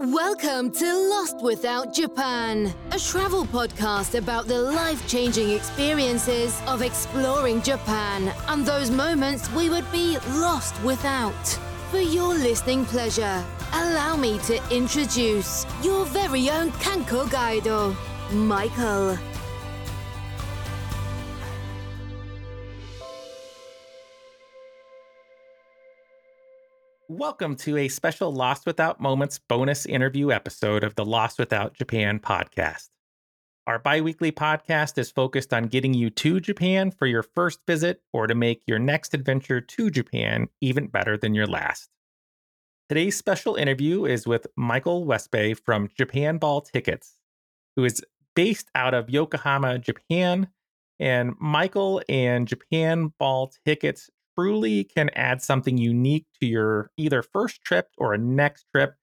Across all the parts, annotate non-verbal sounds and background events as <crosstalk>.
Welcome to Lost Without Japan, a travel podcast about the life changing experiences of exploring Japan and those moments we would be lost without. For your listening pleasure, allow me to introduce your very own Kanko Gaido, Michael. Welcome to a special Lost Without Moments bonus interview episode of the Lost Without Japan podcast. Our bi weekly podcast is focused on getting you to Japan for your first visit or to make your next adventure to Japan even better than your last. Today's special interview is with Michael Westbay from Japan Ball Tickets, who is based out of Yokohama, Japan. And Michael and Japan Ball Tickets truly can add something unique to your either first trip or a next trip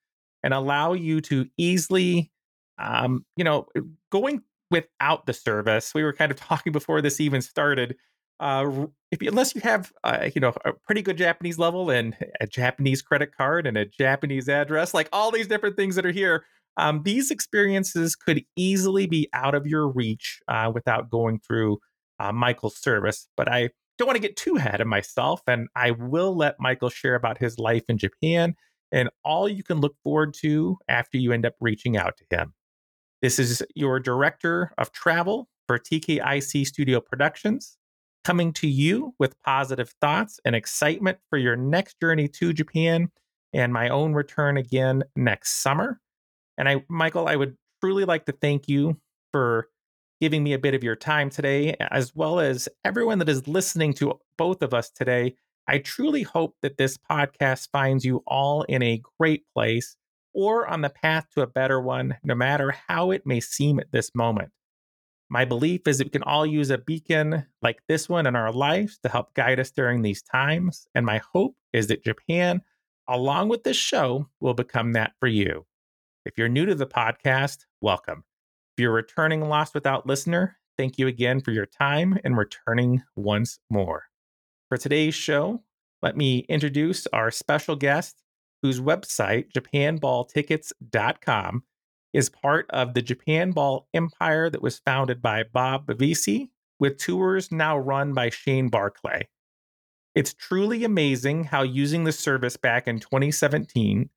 and allow you to easily um, you know going without the service we were kind of <laughs> talking before this even started uh, if you, unless you have uh, you know a pretty good Japanese level and a Japanese credit card and a Japanese address, like all these different things that are here, um, these experiences could easily be out of your reach uh, without going through uh, Michael's service. But I don't want to get too ahead of myself, and I will let Michael share about his life in Japan and all you can look forward to after you end up reaching out to him. This is your director of travel for TKIC Studio Productions, coming to you with positive thoughts and excitement for your next journey to Japan and my own return again next summer. And I, Michael, I would truly like to thank you for giving me a bit of your time today, as well as everyone that is listening to both of us today. I truly hope that this podcast finds you all in a great place or on the path to a better one, no matter how it may seem at this moment. My belief is that we can all use a beacon like this one in our lives to help guide us during these times. And my hope is that Japan, along with this show, will become that for you. If you're new to the podcast, welcome. If you're returning Lost Without listener, thank you again for your time and returning once more. For today's show, let me introduce our special guest, whose website, japanballtickets.com, is part of the Japan Ball empire that was founded by Bob Bavasi, with tours now run by Shane Barclay. It's truly amazing how using the service back in 2017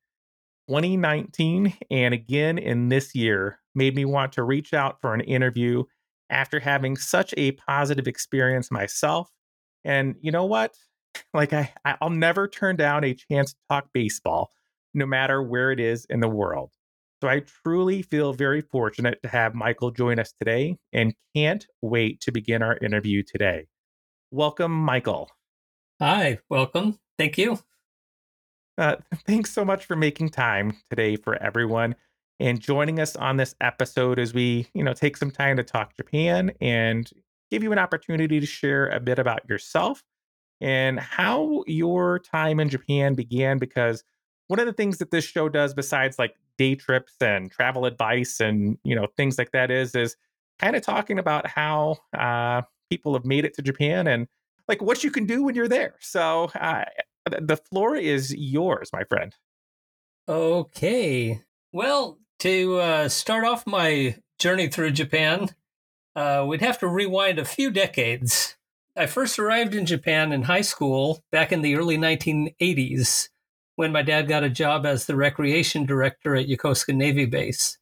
2019 and again in this year made me want to reach out for an interview after having such a positive experience myself. And you know what? <laughs> Like I I'll never turn down a chance to talk baseball no matter where it is in the world. So I truly feel very fortunate to have Michael join us today and can't wait to begin our interview today. Welcome, Michael. Hi, welcome. Thank you. Uh, <laughs> thanks so much for making time today for everyone and joining us on this episode as we, you know, take some time to talk Japan and give you an opportunity to share a bit about yourself and how your time in Japan began. Because one of the things that this show does, besides like day trips and travel advice and you know things like that, is is kind of talking about how uh, people have made it to Japan and like what you can do when you're there. So uh, the floor is yours, my friend. Okay. Well, to uh, start off my journey through Japan, uh, we'd have to rewind a few decades. I first arrived in Japan in high school back in the early 1980s when my dad got a job as the recreation director at Yokosuka Navy Base.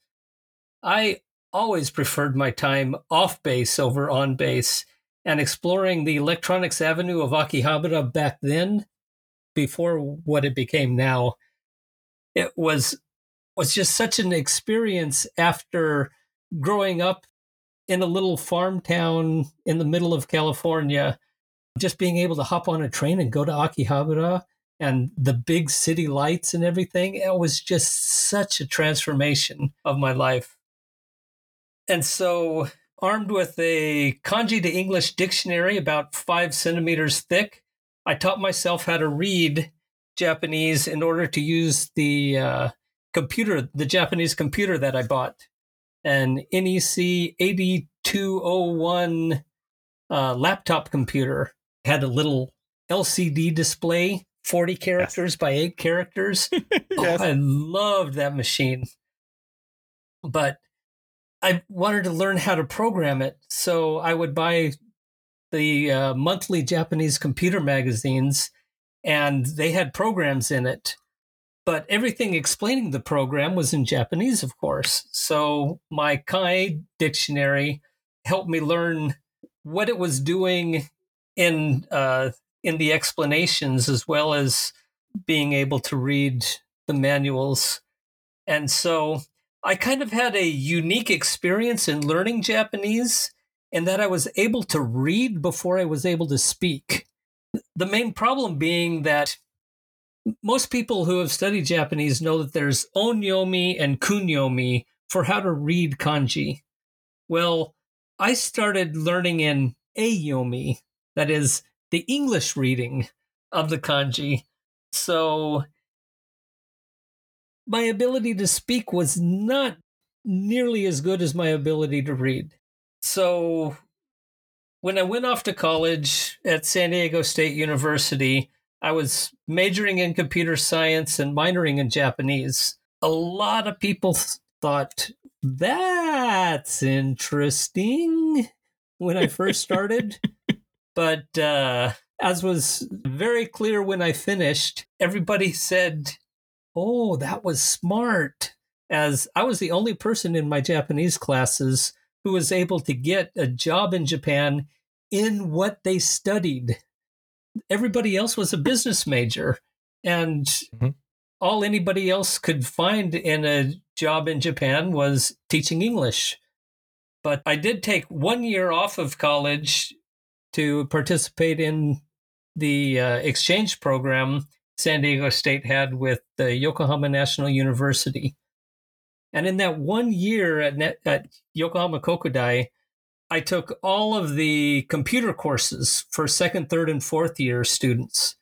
I always preferred my time off base over on base, and exploring the Electronics Avenue of Akihabara back then before what it became now, it was was just such an experience after growing up in a little farm town in the middle of California, just being able to hop on a train and go to Akihabara and the big city lights and everything. It was just such a transformation of my life. And so, armed with a kanji to English dictionary about five centimeters thick, I taught myself how to read Japanese in order to use the uh, computer, the Japanese computer that I bought, an NEC 8201 uh, laptop computer. Had a little LCD display 40 characters yes. by eight characters. <laughs> yes. oh, I loved that machine. But I wanted to learn how to program it. So I would buy the uh, monthly Japanese computer magazines, and they had programs in it. But everything explaining the program was in Japanese, of course. So my Kai dictionary helped me learn what it was doing in uh, in the explanations, as well as being able to read the manuals. And so I kind of had a unique experience in learning Japanese in that I was able to read before I was able to speak. The main problem being that most people who have studied Japanese know that there's onyomi and kunyomi for how to read kanji. Well, I started learning in eiyomi, that is the English reading of the kanji. So my ability to speak was not nearly as good as my ability to read. So when I went off to college at San Diego State University, I was majoring in computer science and minoring in Japanese. A lot of people thought that's interesting when I first started. <laughs> but uh, as was very clear when I finished, everybody said, Oh, that was smart. As I was the only person in my Japanese classes who was able to get a job in Japan in what they studied. Everybody else was a business major, and mm-hmm. all anybody else could find in a job in Japan was teaching English. But I did take one year off of college to participate in the uh, exchange program San Diego State had with the Yokohama National University. And in that one year at, Net, at Yokohama Kokudai, I took all of the computer courses for second, third, and fourth year students.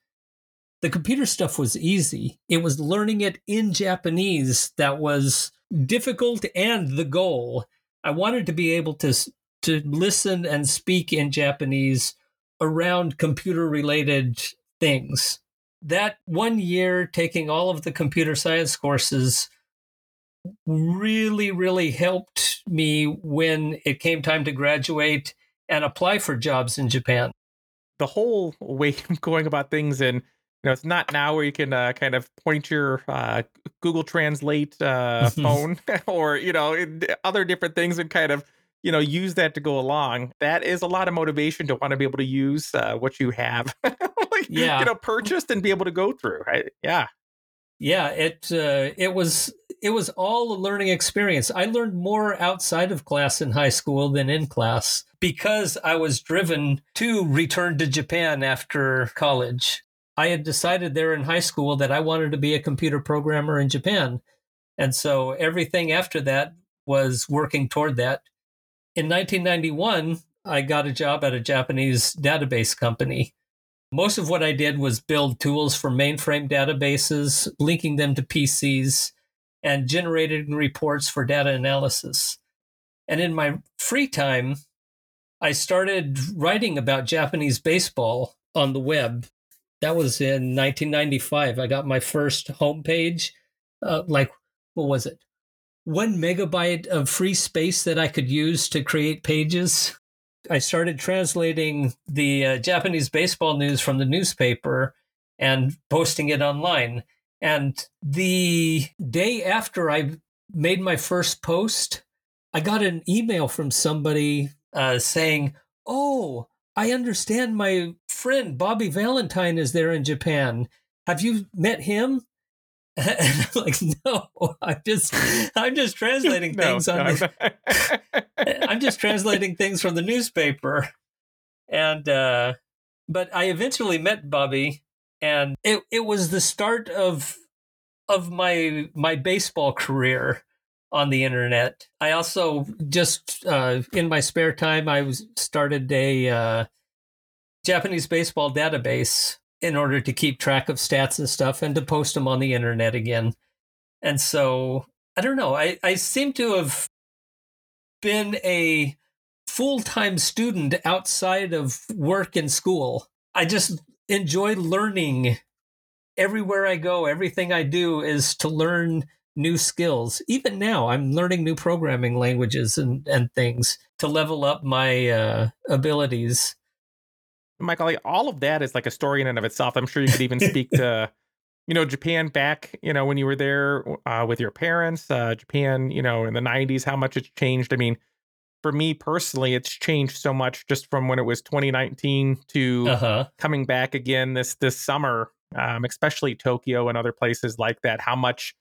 The computer stuff was easy. It was learning it in Japanese that was difficult and the goal. I wanted to be able to to listen and speak in Japanese around computer related things that one year taking all of the computer science courses really, really helped me when it came time to graduate and apply for jobs in Japan. The whole way <laughs> of going about things, and you know, it's not now where you can uh, kind of point your uh, Google Translate uh, <laughs> phone <laughs> or you know other different things and kind of you know use that to go along. That is a lot of motivation to want to be able to use uh, what you have like, yeah. you know purchased and be able to go through right? Yeah. Yeah it uh, it was it was all a learning experience. I learned more outside of class in high school than in class because i was driven to return to japan after college. I had decided there in high school that i wanted to be a computer programmer in japan. And so everything after that was working toward that. In 1991, I got a job at a Japanese database company. Most of what I did was build tools for mainframe databases, linking them to PCs, and generating reports for data analysis. And in my free time, I started writing about Japanese baseball on the web. That was in 1995. I got my first homepage. Uh, like, what was it? one megabyte of free space that I could use to create pages. I started translating the uh, Japanese baseball news from the newspaper and posting it online. And the day after I made my first post, I got an email from somebody uh, saying, Oh, I understand my friend Bobby Valentine is there in Japan. Have you met him? <laughs> And I'm like, no, <laughs> I'm just, I'm just translating <laughs> things on. No, the, I'm just translating things from the newspaper, and uh, but I eventually met Bobby, and it it was the start of of my my baseball career on the internet. I also just uh, in my spare time, I was started a uh, Japanese baseball database in order to keep track of stats and stuff and to post them on the internet again. And so I don't know. I, I seem to have been a full time student outside of work and school. I just enjoy learning everywhere I go, everything I do is to learn new skills. Even now, I'm learning new programming languages and, and things to level up my uh, abilities. Michael, like, all of that is like a story in and of itself. I'm sure you could even speak to, <laughs> you know, Japan back, you know, when you were there uh, with your parents, uh, Japan, you know, in the 90s, how much it's changed. I mean, for me personally, it's changed so much just from when it was 2019 to uh-huh. coming back again this this summer, um, especially Tokyo and other places like that. How much,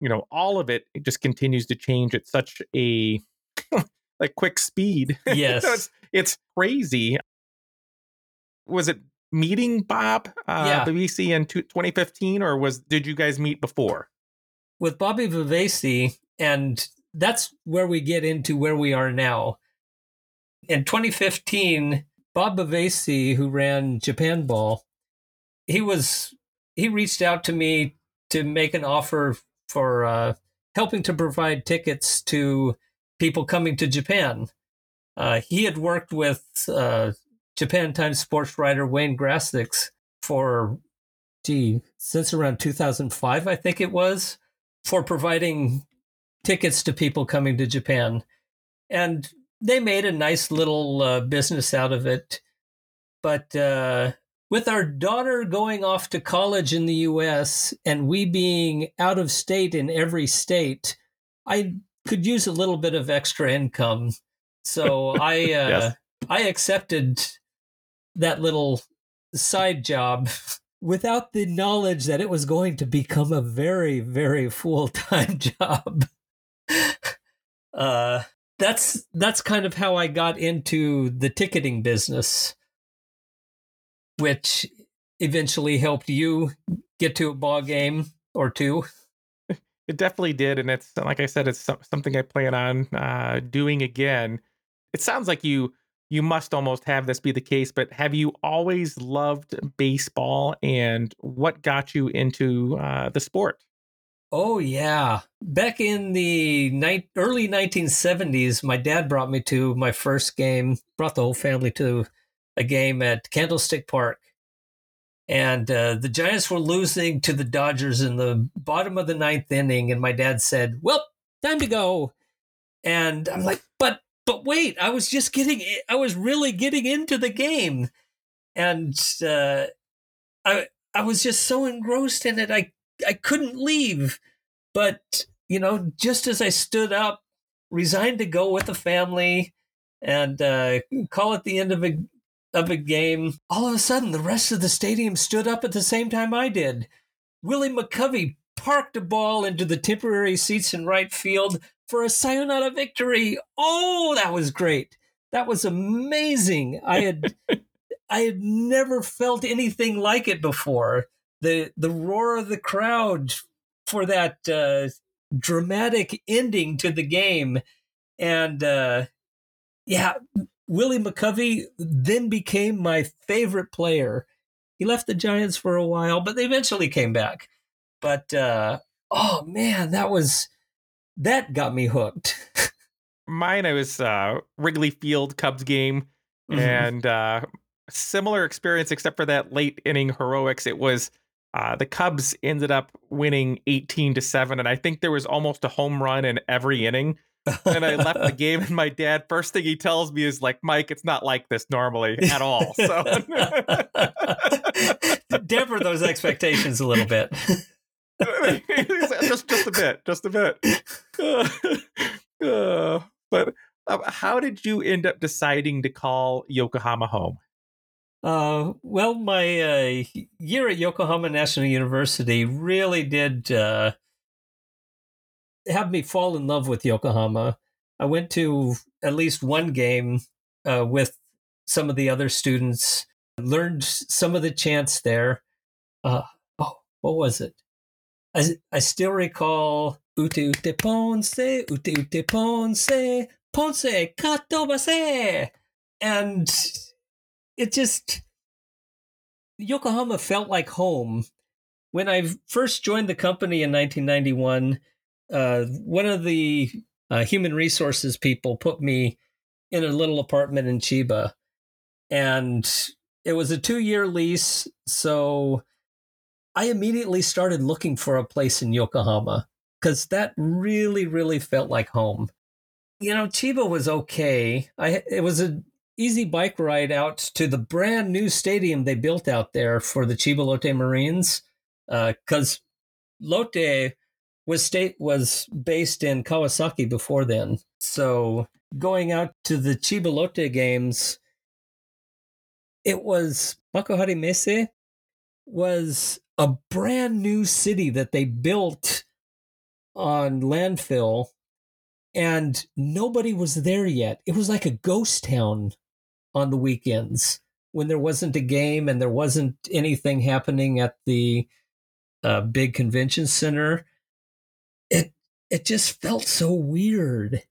you know, all of it, it just continues to change at such a <laughs> like quick speed. <laughs> Yes, it's, it's crazy was it meeting Bob uh, yeah. Bavasi in 2015, or was did you guys meet before? With Bobby Bavasi, and that's where we get into where we are now. In 2015, Bob Bavasi, who ran Japan Ball, he was he reached out to me to make an offer for uh, helping to provide tickets to people coming to Japan. Uh, he had worked with uh, Japan Times sports writer Wayne Graczyk for, gee, since around 2005, I think it was, for providing tickets to people coming to Japan. And they made a nice little uh, business out of it. But uh, with our daughter going off to college in the US and we being out of state in every state, I could use a little bit of extra income. So <laughs> I uh, yes. I accepted that little side job without the knowledge that it was going to become a very, very full time <laughs> job. <laughs> uh, that's that's kind of how I got into the ticketing business, which eventually helped you get to a ball game or two. <laughs> It definitely did, and it's like I said, it's something I plan on uh, doing again. It sounds like you you must almost have this be the case, but have you always loved baseball and what got you into uh, the sport? Oh, yeah. Back in the ni- early 1970s, my dad brought me to my first game, brought the whole family to a game at Candlestick Park. And uh, the Giants were losing to the Dodgers in the bottom of the ninth inning. And my dad said, Well, time to go. And I'm like, But but wait, I was just getting, I was really getting into the game, and uh, I I was just so engrossed in it, I I couldn't leave. But you know, just as I stood up, resigned to go with the family, and uh, call it the end of a of a game, all of a sudden the rest of the stadium stood up at the same time I did. Willie McCovey parked a ball into the temporary seats in right field for a sayonara victory. Oh, that was great. That was amazing. I had <laughs> I had never felt anything like it before. The the roar of the crowd for that uh, dramatic ending to the game, and uh, yeah, Willie McCovey then became my favorite player. He left the Giants for a while, but they eventually came back. But uh, oh man, that was that got me hooked. <laughs> Mine, I was uh, Wrigley Field Cubs game, mm-hmm. and uh, similar experience, except for that late inning heroics. It was uh, the Cubs ended up winning 18 to 7, and I think there was almost a home run in every inning. and I left the <laughs> game, and my dad, first thing he tells me is like, Mike, it's not like this normally at all. <laughs> So damper those expectations a little bit. <laughs> just just a bit, just a bit. Uh, but uh, how did you end up deciding to call Yokohama home? Uh, well, my uh, year at Yokohama National University really did uh, have me fall in love with Yokohama. I went to at least one game uh, with some of the other students, learned some of the chants there. Uh, oh, what was it? I, I still recall Ute Ute Ponce, Ute Ute Ponce, Ponce Katobase. And it just, Yokohama felt like home. When I first joined the company in 1991, uh, one of the uh, human resources people put me in a little apartment in Chiba. And it was a two year lease. So I immediately started looking for a place in Yokohama because that really, really felt like home. You know, Chiba was okay. I it was an easy bike ride out to the brand new stadium they built out there for the Chiba Lotte Marines, because uh, Lotte was state was based in Kawasaki before then. So going out to the Chiba Lotte games, it was Makuhari Messe was a brand new city that they built on landfill and nobody was there yet. It was like a ghost town on the weekends when there wasn't a game and there wasn't anything happening at the uh, big convention center. It it just felt so weird.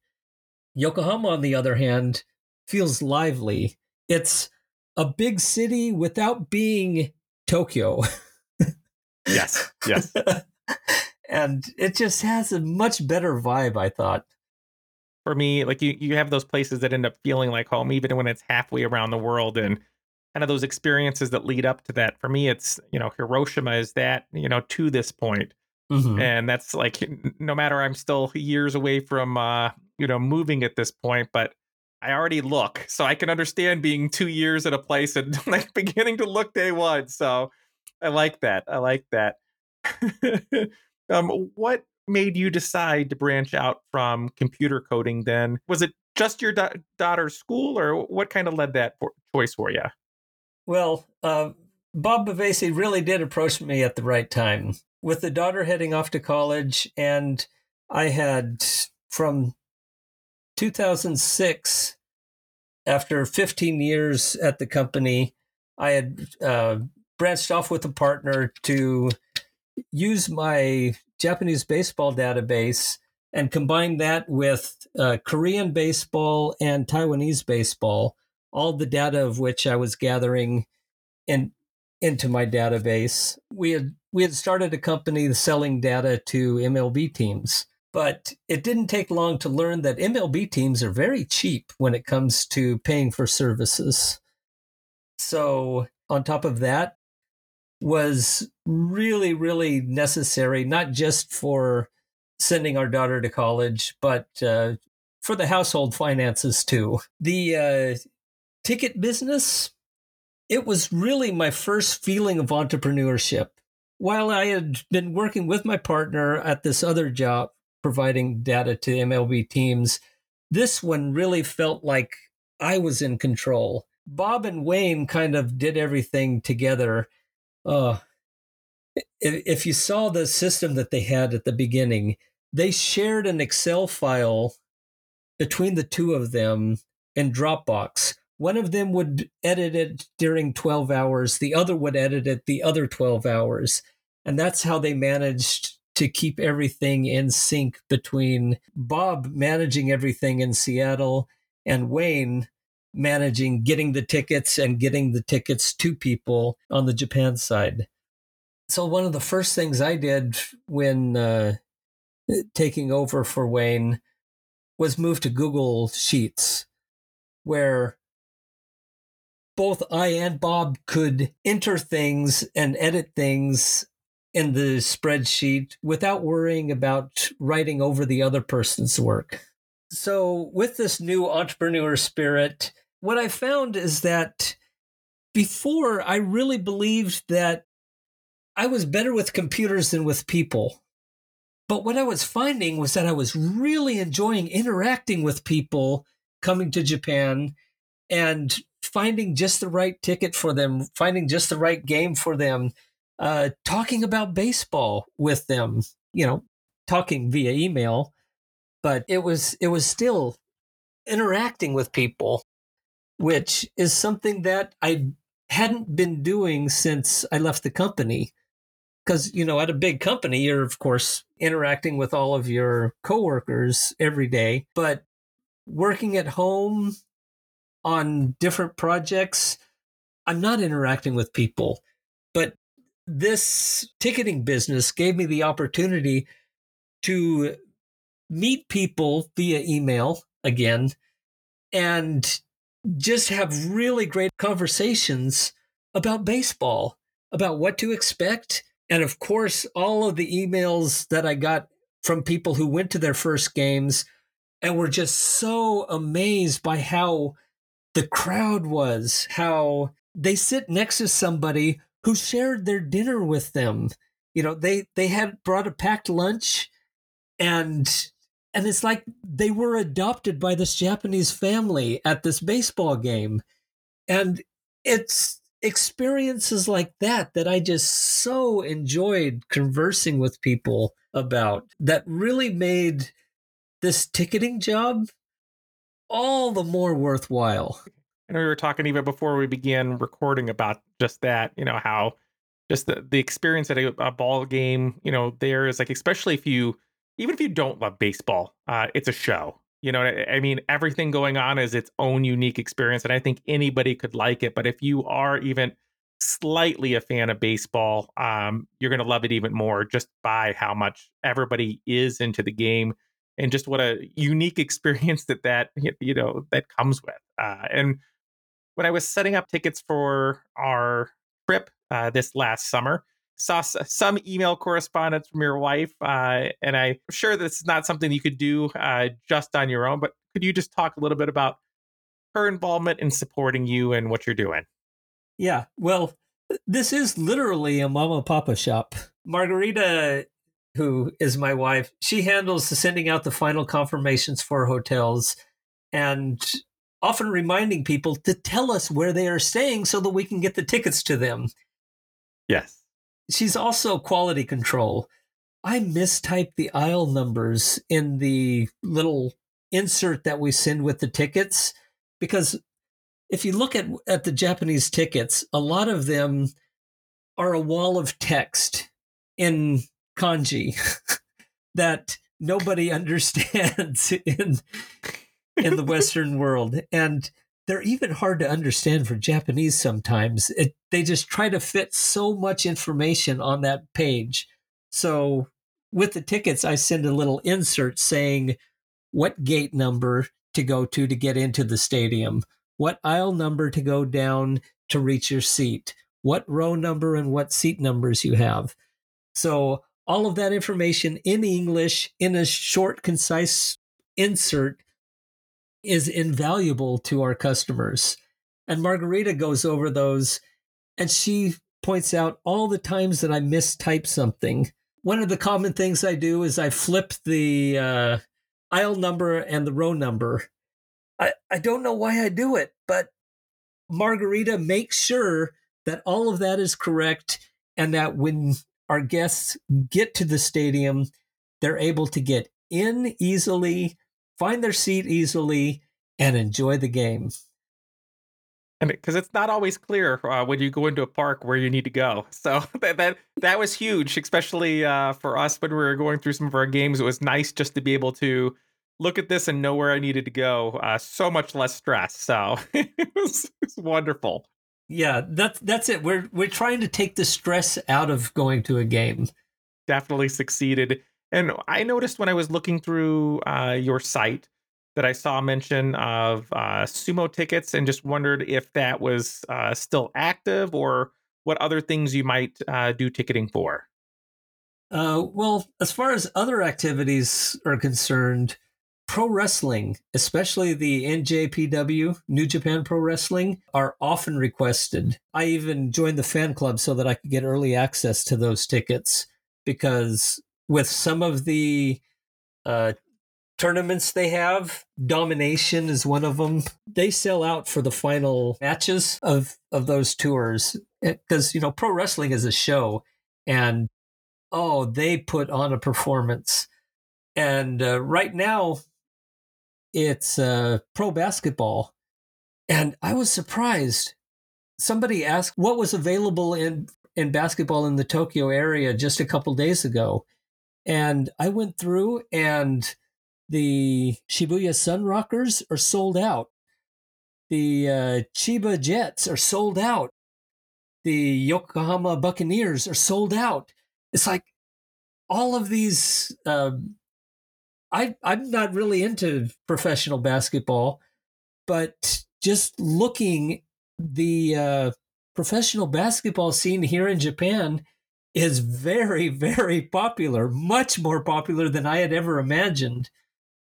Yokohama, on the other hand, feels lively. It's a big city without being Tokyo. yes, yes. <laughs> and it just has a much better vibe, I thought. For me, like you, you have those places that end up feeling like home, even when it's halfway around the world, and kind of those experiences that lead up to that. For me, it's you know Hiroshima is that you know to this point. Mm-hmm. and that's like no matter I'm still years away from uh, you know moving at this point, but I already look, so I can understand being two years at a place and <laughs> like beginning to look day one. So I like that. I like that. <laughs> um, what made you decide to branch out from computer coding? Then was it just your da- daughter's school, or what kind of led that for- choice for you? Well, uh, Bob Bavasi really did approach me at the right time with the daughter heading off to college, and I had from 2006, after 15 years at the company, I had uh, branched off with a partner to use my Japanese baseball database and combine that with uh, Korean baseball and Taiwanese baseball, all the data of which I was gathering in into my database. We had we had started a company selling data to MLB teams. But it didn't take long to learn that MLB teams are very cheap when it comes to paying for services. So, on top of that, was really, really necessary, not just for sending our daughter to college, but uh, for the household finances too. The uh, ticket business, it was really my first feeling of entrepreneurship. While I had been working with my partner at this other job, providing data to MLB teams. This one really felt like I was in control. Bob and Wayne kind of did everything together. Uh, if you saw the system that they had at the beginning, they shared an Excel file between the two of them in Dropbox. One of them would edit it during 12 hours, the other would edit it the other 12 hours. And that's how they managed to keep everything in sync between Bob managing everything in Seattle and Wayne managing getting the tickets and getting the tickets to people on the Japan side. So, one of the first things I did when uh, taking over for Wayne was move to Google Sheets, where both I and Bob could enter things and edit things in the spreadsheet without worrying about writing over the other person's work. So, with this new entrepreneur spirit, what I found is that before I really believed that I was better with computers than with people. But what I was finding was that I was really enjoying interacting with people coming to Japan and finding just the right ticket for them, finding just the right game for them, uh, talking about baseball with them, you know, talking via email, but it was it was still interacting with people, which is something that I hadn't been doing since I left the company. Because you know, at a big company, you're of course interacting with all of your coworkers every day, but working at home on different projects, I'm not interacting with people. But this ticketing business gave me the opportunity to meet people via email again and just have really great conversations about baseball, about what to expect, And of course, all of the emails that I got from people who went to their first games and were just so amazed by how the crowd was, how they sit next to somebody who shared their dinner with them. You know, they they had brought a packed lunch and and it's like they were adopted by this Japanese family at this baseball game. And it's experiences like that that I just so enjoyed conversing with people about that really made this ticketing job all the more worthwhile. I know we were talking even before we began recording about just that, you know, how just the, the experience at a, a ball game, you know, there is like, especially if you, even if you don't love baseball, uh, it's a show. You know, I mean, everything going on is its own unique experience, and I think anybody could like it. But if you are even slightly a fan of baseball, um, you're going to love it even more just by how much everybody is into the game and just what a unique <laughs> experience that that you know that comes with. Uh, and when I was setting up tickets for our trip uh, this last summer, saw some email correspondence from your wife, uh, and I'm sure this is not something you could do uh, just on your own. But could you just talk a little bit about her involvement in supporting you and what you're doing? Yeah, well, this is literally a mama papa shop. Margarita, who is my wife, she handles the sending out the final confirmations for hotels, and often reminding people to tell us where they are staying so that we can get the tickets to them. Yes. She's also quality control. I mistyped the aisle numbers in the little insert that we send with the tickets because if you look at, at the Japanese tickets, a lot of them are a wall of text in kanji <laughs> that nobody <laughs> understands in in the Western world. And they're even hard to understand for Japanese sometimes. It, they just try to fit so much information on that page. So with the tickets, I send a little insert saying what gate number to go to to get into the stadium, what aisle number to go down to reach your seat, what row number and what seat numbers you have. So all of that information in English in a short, concise insert is invaluable to our customers. And Margarita goes over those and she points out all the times that I mistype something. One of the common things I do is I flip the uh, aisle number and the row number. I, I don't know why I do it, but Margarita makes sure that all of that is correct and that when our guests get to the stadium, they're able to get in easily, find their seat easily, and enjoy the game. And because it's not always clear uh, when you go into a park where you need to go, <laughs> so that that that was huge, especially uh, for us when we were going through some of our games. It was nice just to be able to look at this and know where I needed to go. Uh, so much less stress. So <laughs> it, was, it was wonderful. Yeah, that's that's it. We're we're trying to take the stress out of going to a game. Definitely succeeded. And I noticed when I was looking through uh, your site that I saw mention of uh, sumo tickets, and just wondered if that was uh, still active or what other things you might uh, do ticketing for. Uh, well, as far as other activities are concerned, pro wrestling, especially the NJPW, New Japan Pro Wrestling, are often requested. I even joined the fan club so that I could get early access to those tickets because with some of the uh, tournaments they have, Domination is one of them. They sell out for the final matches of of those tours because you know pro wrestling is a show, and oh, they put on a performance. And uh, right now, it's uh, pro basketball. And I was surprised. Somebody asked what was available in, in basketball in the Tokyo area just a couple days ago. And I went through, and the Shibuya Sun Rockers are sold out. The uh, Chiba Jets are sold out. The Yokohama Buccaneers are sold out. It's like all of these uh, I I'm not really into professional basketball, but just looking the uh, professional basketball scene here in Japan is very, very popular, much more popular than I had ever imagined.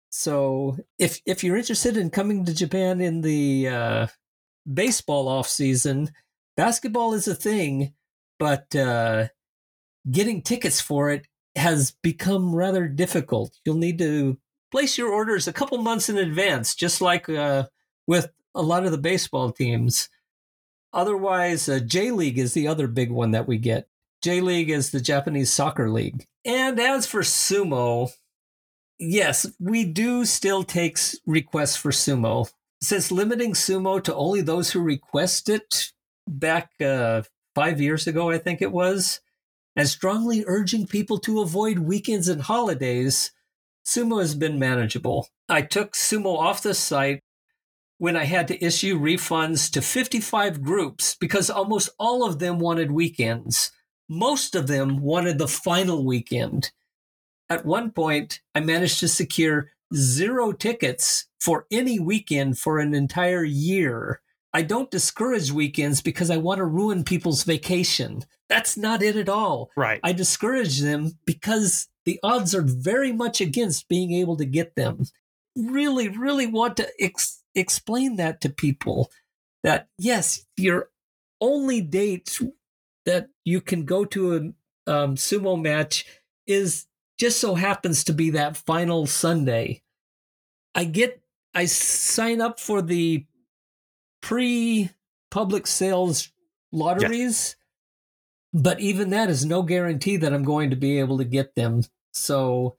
So if if you're interested in coming to Japan in the uh, baseball off season, basketball is a thing, but uh, getting tickets for it has become rather difficult. You'll need to place your orders a couple months in advance, just like uh, with a lot of the baseball teams. Otherwise, uh, J League is the other big one that we get. J League is the Japanese soccer league. And as for sumo, yes, we do still take requests for sumo. Since limiting sumo to only those who request it back uh, five years ago, I think it was, and strongly urging people to avoid weekends and holidays, sumo has been manageable. I took sumo off the site when I had to issue refunds to 55 groups because almost all of them wanted weekends. Most of them wanted the final weekend. At one point, I managed to secure zero tickets for any weekend for an entire year. I don't discourage weekends because I want to ruin people's vacation. That's not it at all. Right. I discourage them because the odds are very much against being able to get them. Really, really want to ex- explain that to people that yes, your only date that you can go to a um, sumo match is just so happens to be that final Sunday. I get, I sign up for the pre public sales lotteries, yes. but even that is no guarantee that I'm going to be able to get them. So,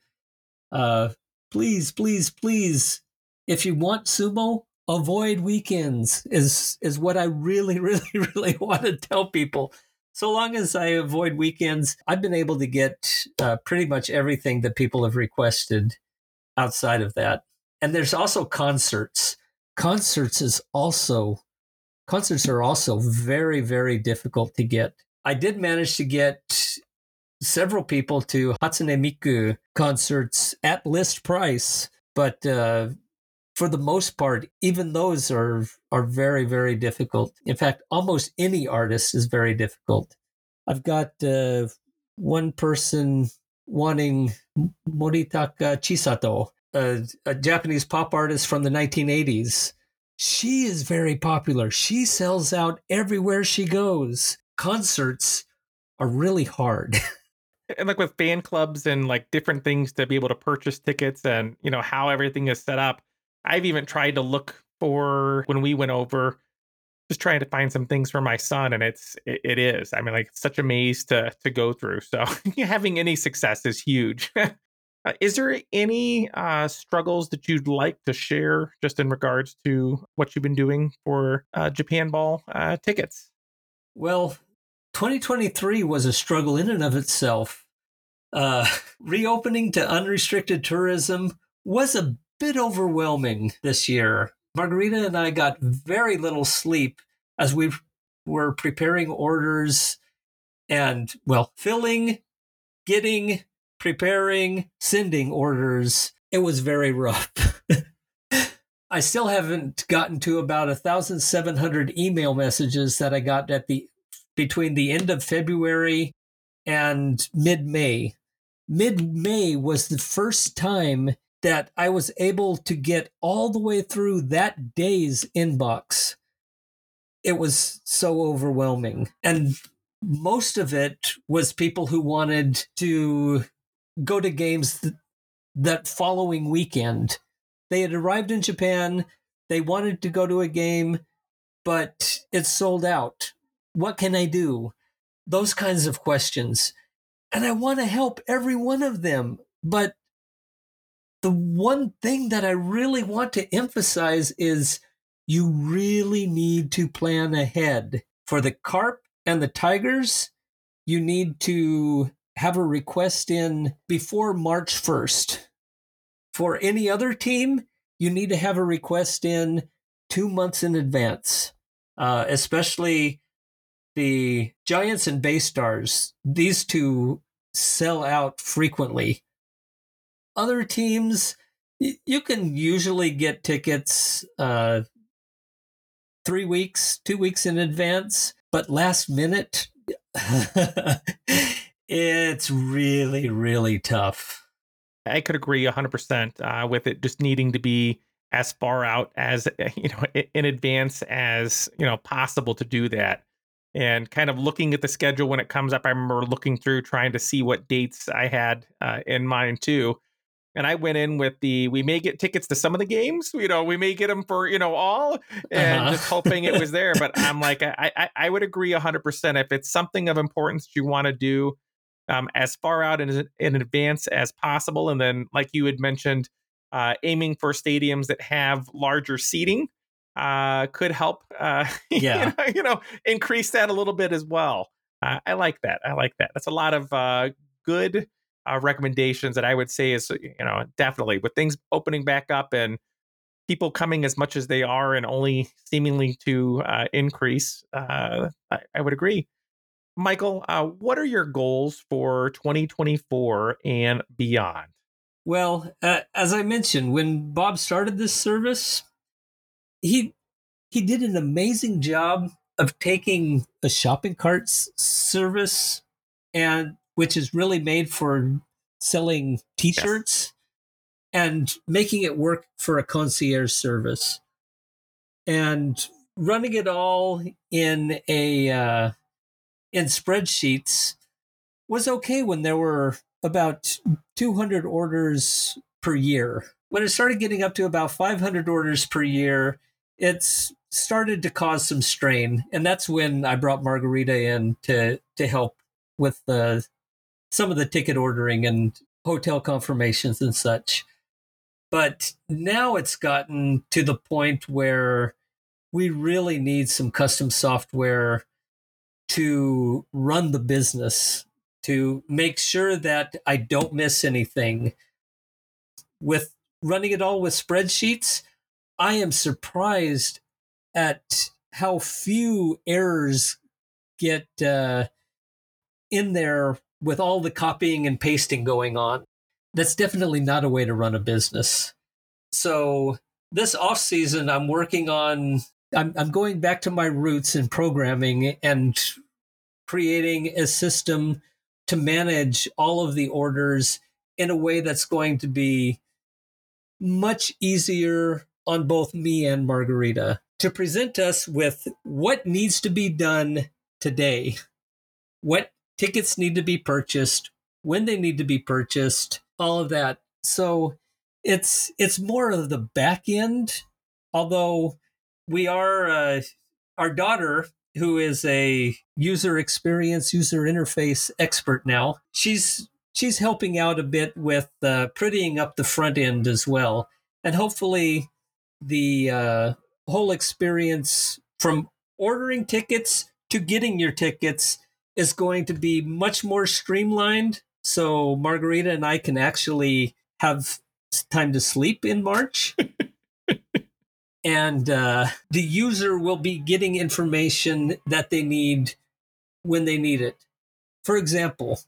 uh, please, please, please if you want sumo, avoid weekends is is what I really, <laughs> really, really want to tell people. So long as I avoid weekends, I've been able to get uh, pretty much everything that people have requested outside of that. And there's also concerts. Concerts is also concerts are also very, very difficult to get. I did manage to get several people to Hatsune Miku concerts at list price, but uh, for the most part, even those are are very very difficult. In fact, almost any artist is very difficult. I've got uh, one person wanting Moritaka Chisato, a, a Japanese pop artist from the 1980s. She is very popular. She sells out everywhere she goes. Concerts are really hard. <laughs> and like with fan clubs and like different things to be able to purchase tickets and you know how everything is set up I've even tried to look for when we went over, just trying to find some things for my son, and it's it, it is. I mean, like such a maze to to go through. So <laughs> having any success is huge. <laughs> uh, is there any uh, struggles that you'd like to share, just in regards to what you've been doing for uh, Japan Ball uh, tickets? Well, 2023 was a struggle in and of itself. Uh, <laughs> reopening to unrestricted tourism was a bit overwhelming this year. Margarita and I got very little sleep as we were preparing orders and, well, filling, getting, preparing, sending orders. It was very rough. <laughs> I still haven't gotten to about 1,700 email messages that I got at the between the end of February and mid May. Mid May was the first time that I was able to get all the way through that day's inbox. It was so overwhelming. And most of it was people who wanted to go to games th- that following weekend. They had arrived in Japan, they wanted to go to a game, but it's sold out. What can I do? Those kinds of questions. And I want to help every one of them, but the one thing that I really want to emphasize is you really need to plan ahead. For the carp and the tigers, you need to have a request in before March 1st. For any other team, you need to have a request in two months in advance, uh, especially the Giants and Bay Stars. These two sell out frequently other teams, you can usually get tickets uh, three weeks, two weeks in advance, but last minute, <laughs> It's really, really tough. I could agree 100% uh, with it just needing to be as far out as you know in advance as you know possible to do that and kind of looking at the schedule when it comes up i remember looking through trying to see what dates i had uh, in mind too and I went in with the we may get tickets to some of the games, you know, we may get them for you know all, and uh-huh. just hoping it was there. But I'm <laughs> like, I I, I would agree hundred percent if it's something of importance you want to do, um, as far out in in advance as possible, and then like you had mentioned, uh, aiming for stadiums that have larger seating uh, could help, uh, <laughs> yeah, you know, you know, increase that a little bit as well. Uh, I like that. I like that. That's a lot of uh, good uh, recommendations that I would say is, you know, definitely with things opening back up and people coming as much as they are and only seemingly to uh, increase, uh, I, I, would agree. Michael, uh, what are your goals for 2024 and beyond? Well, uh, as I mentioned, when Bob started this service, he he did an amazing job of taking a shopping cart service and which is really made for selling t-shirts yes. and making it work for a concierge service and running it all in a uh, in spreadsheets was okay when there were about 200 orders per year when it started getting up to about 500 orders per year it's started to cause some strain and that's when i brought margarita in to to help with the some of the ticket ordering and hotel confirmations and such. But now it's gotten to the point where we really need some custom software to run the business, to make sure that I don't miss anything. With running it all with spreadsheets, I am surprised at how few errors get uh, in there with all the copying and pasting going on, that's definitely not a way to run a business. So this off season, I'm working on. I'm, I'm going back to my roots in programming and creating a system to manage all of the orders in a way that's going to be much easier on both me and Margarita to present us with what needs to be done today, what tickets need to be purchased, when they need to be purchased, all of that. So it's it's more of the back end, although we are uh, our daughter who is a user experience user interface expert now she's she's helping out a bit with uh, prettying up the front end as well and hopefully the uh, whole experience from ordering tickets to getting your tickets is going to be much more streamlined. So Margarita and I can actually have time to sleep in March. <laughs> and uh, the user will be getting information that they need when they need it. For example,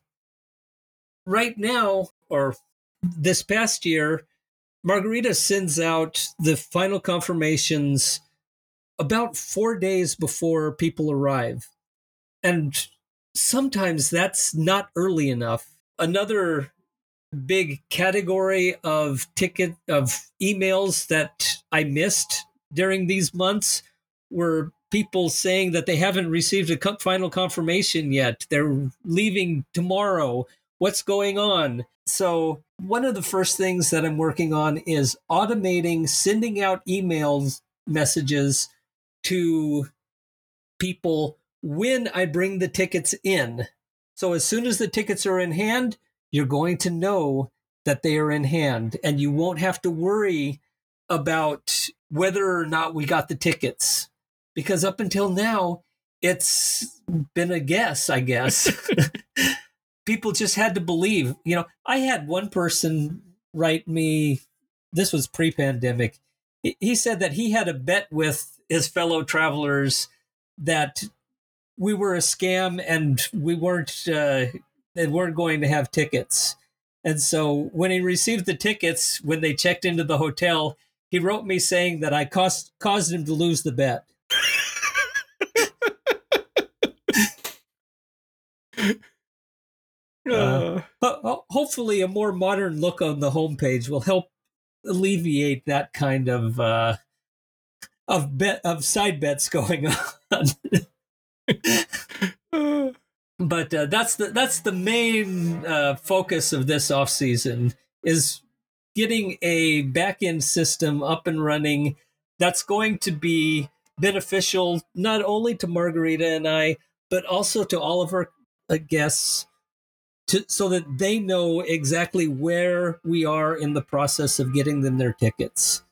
right now, or this past year, Margarita sends out the final confirmations about four days before people arrive. And sometimes that's not early enough. Another big category of ticket of emails that I missed during these months were people saying that they haven't received a final confirmation yet. They're leaving tomorrow. What's going on? So, one of the first things that I'm working on is automating sending out emails messages to people when I bring the tickets in. So as soon as the tickets are in hand, you're going to know that they are in hand and you won't have to worry about whether or not we got the tickets because up until now it's been a guess, I guess. <laughs> People just had to believe. You know, I had one person write me this was pre-pandemic. He said that he had a bet with his fellow travelers that we were a scam and we weren't uh, they weren't going to have tickets. And so when he received the tickets, when they checked into the hotel, he wrote me saying that I caused caused him to lose the bet. <laughs> Uh, hopefully, a more modern look on the homepage will help alleviate that kind of uh, of bet of side bets <laughs> going on. But uh, that's the that's the main uh, focus of this off season is getting a back end system up and running that's going to be beneficial not only to Margarita and I, but also to all of our uh, guests, to, so that they know exactly where we are in the process of getting them their tickets.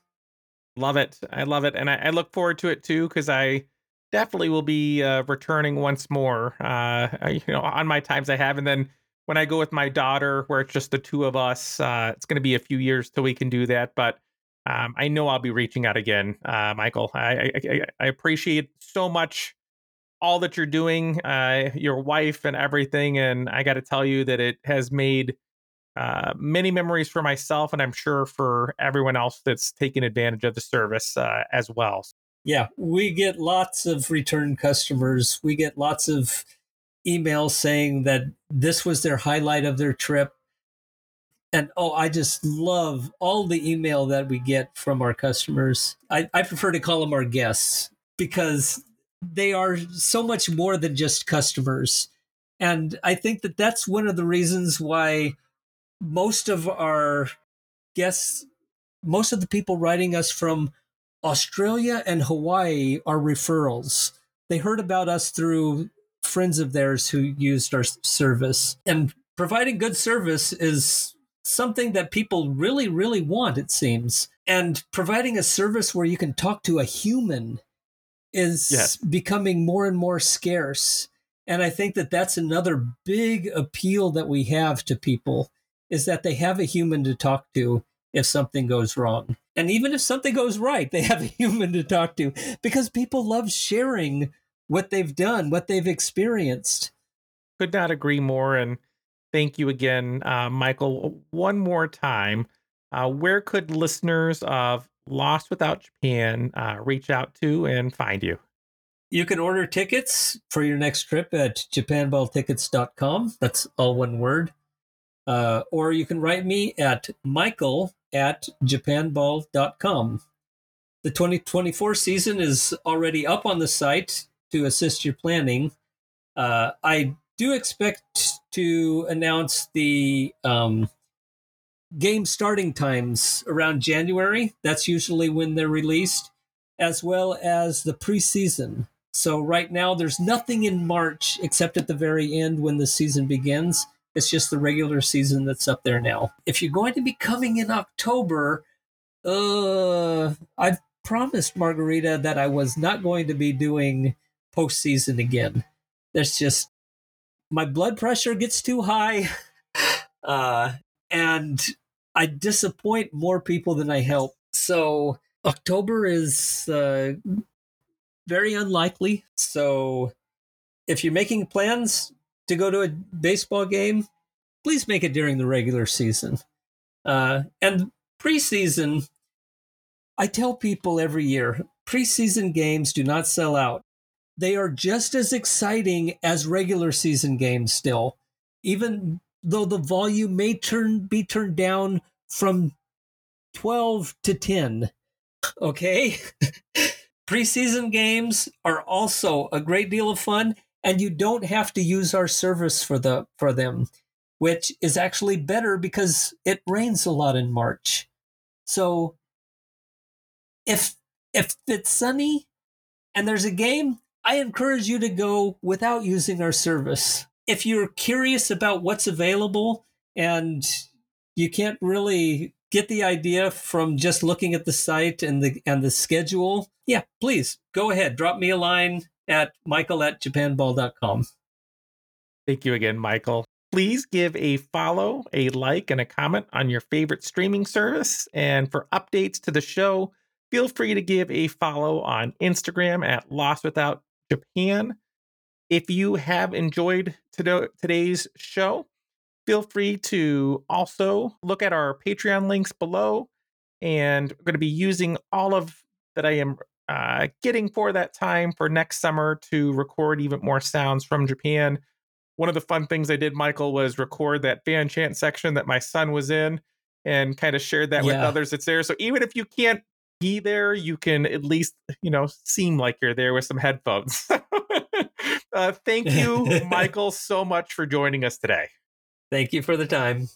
Love it. I love it. And I, I look forward to it too, because I definitely will be uh, returning once more, uh, you know, on my times I have. And then when I go with my daughter, where it's just the two of us, uh, it's going to be a few years till we can do that. But um, I know I'll be reaching out again, uh, Michael. I, I, I appreciate so much all that you're doing, uh, your wife and everything. And I got to tell you that it has made uh, many memories for myself, and I'm sure for everyone else that's taking advantage of the service uh, as well. Yeah, we get lots of return customers. We get lots of emails saying that this was their highlight of their trip. And oh i just love all the email that we get from our customers. I, I, prefer to call them our guests because they are so much more than just customers. And i think that that's one of the reasons why most of our guests most of the people writing us from australia and hawaii are referrals they heard about us through friends of theirs who used our service and providing good service is something that people really, really want, it seems. And providing a service where you can talk to a human is yes. becoming more and more scarce. And I think that that's another big appeal that we have to people is that they have a human to talk to if something goes wrong. And even if something goes right, they have a <laughs> human to talk to because people love sharing what they've done, what they've experienced. Could not agree more. And thank you again, uh, Michael. One more time, uh, where could listeners of Lost Without Japan uh, reach out to and find you? You can order tickets for your next trip at japanballtickets.com. That's all one word. Uh, or you can write me at michael at japanball.com. The 2024 season is already up on the site to assist your planning. Uh, I do expect to announce the um, game starting times around January. That's usually when they're released, as well as the preseason. So right now, there's nothing in March except at the very end when the season begins. It's just the regular season that's up there now. If you're going to be coming in October, uh, I've promised Margarita that I was not going to be doing postseason again. There's just my blood pressure gets too high, <laughs> uh, and I disappoint more people than I help. So October is uh, very unlikely. So if you're making plans to go to a baseball game, please make it during the regular season. Uh, and preseason, I tell people every year preseason games do not sell out they are just as exciting as regular season games still, even though the volume may turn be turned down from 12 to 10. Okay? <laughs> Preseason games are also a great deal of fun and you don't have to use our service for the for them, which is actually better because it rains a lot in March. So if if it's sunny and there's a game, I encourage you to go without using our service. If you're curious about what's available and you can't really get the idea from just looking at the site and the and the schedule, yeah, please go ahead. Drop me a line at michael at japanball.com. Thank you again, Michael. Please give a follow, a like, and a comment on your favorite streaming service. And for updates to the show, feel free to give a follow on Instagram at Lost Without Japan. If you have enjoyed today's show, feel free to also look at our Patreon links below. And we're going to be using all of that I am uh, getting for that time for next summer to record even more sounds from Japan. one of the fun things I did, Michael, was record that fan chant section that my son was in and kind of shared that with others that's there. So even if you can't be there, you can at least, you know, seem like you're there with some headphones. <laughs> uh, thank you, <laughs> Michael, so much for joining us today. Thank you for the time.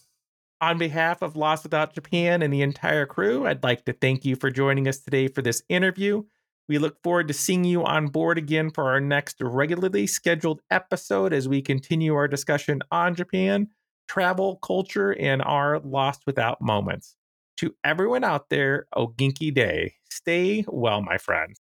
On behalf of Lost Without Japan and the entire crew, I'd like to thank you for joining us today for this interview. We look forward to seeing you on board again for our next regularly scheduled episode as we continue our discussion on Japan, travel, culture, and our Lost Without moments. To everyone out there, Oginki Day. Stay well, my friends.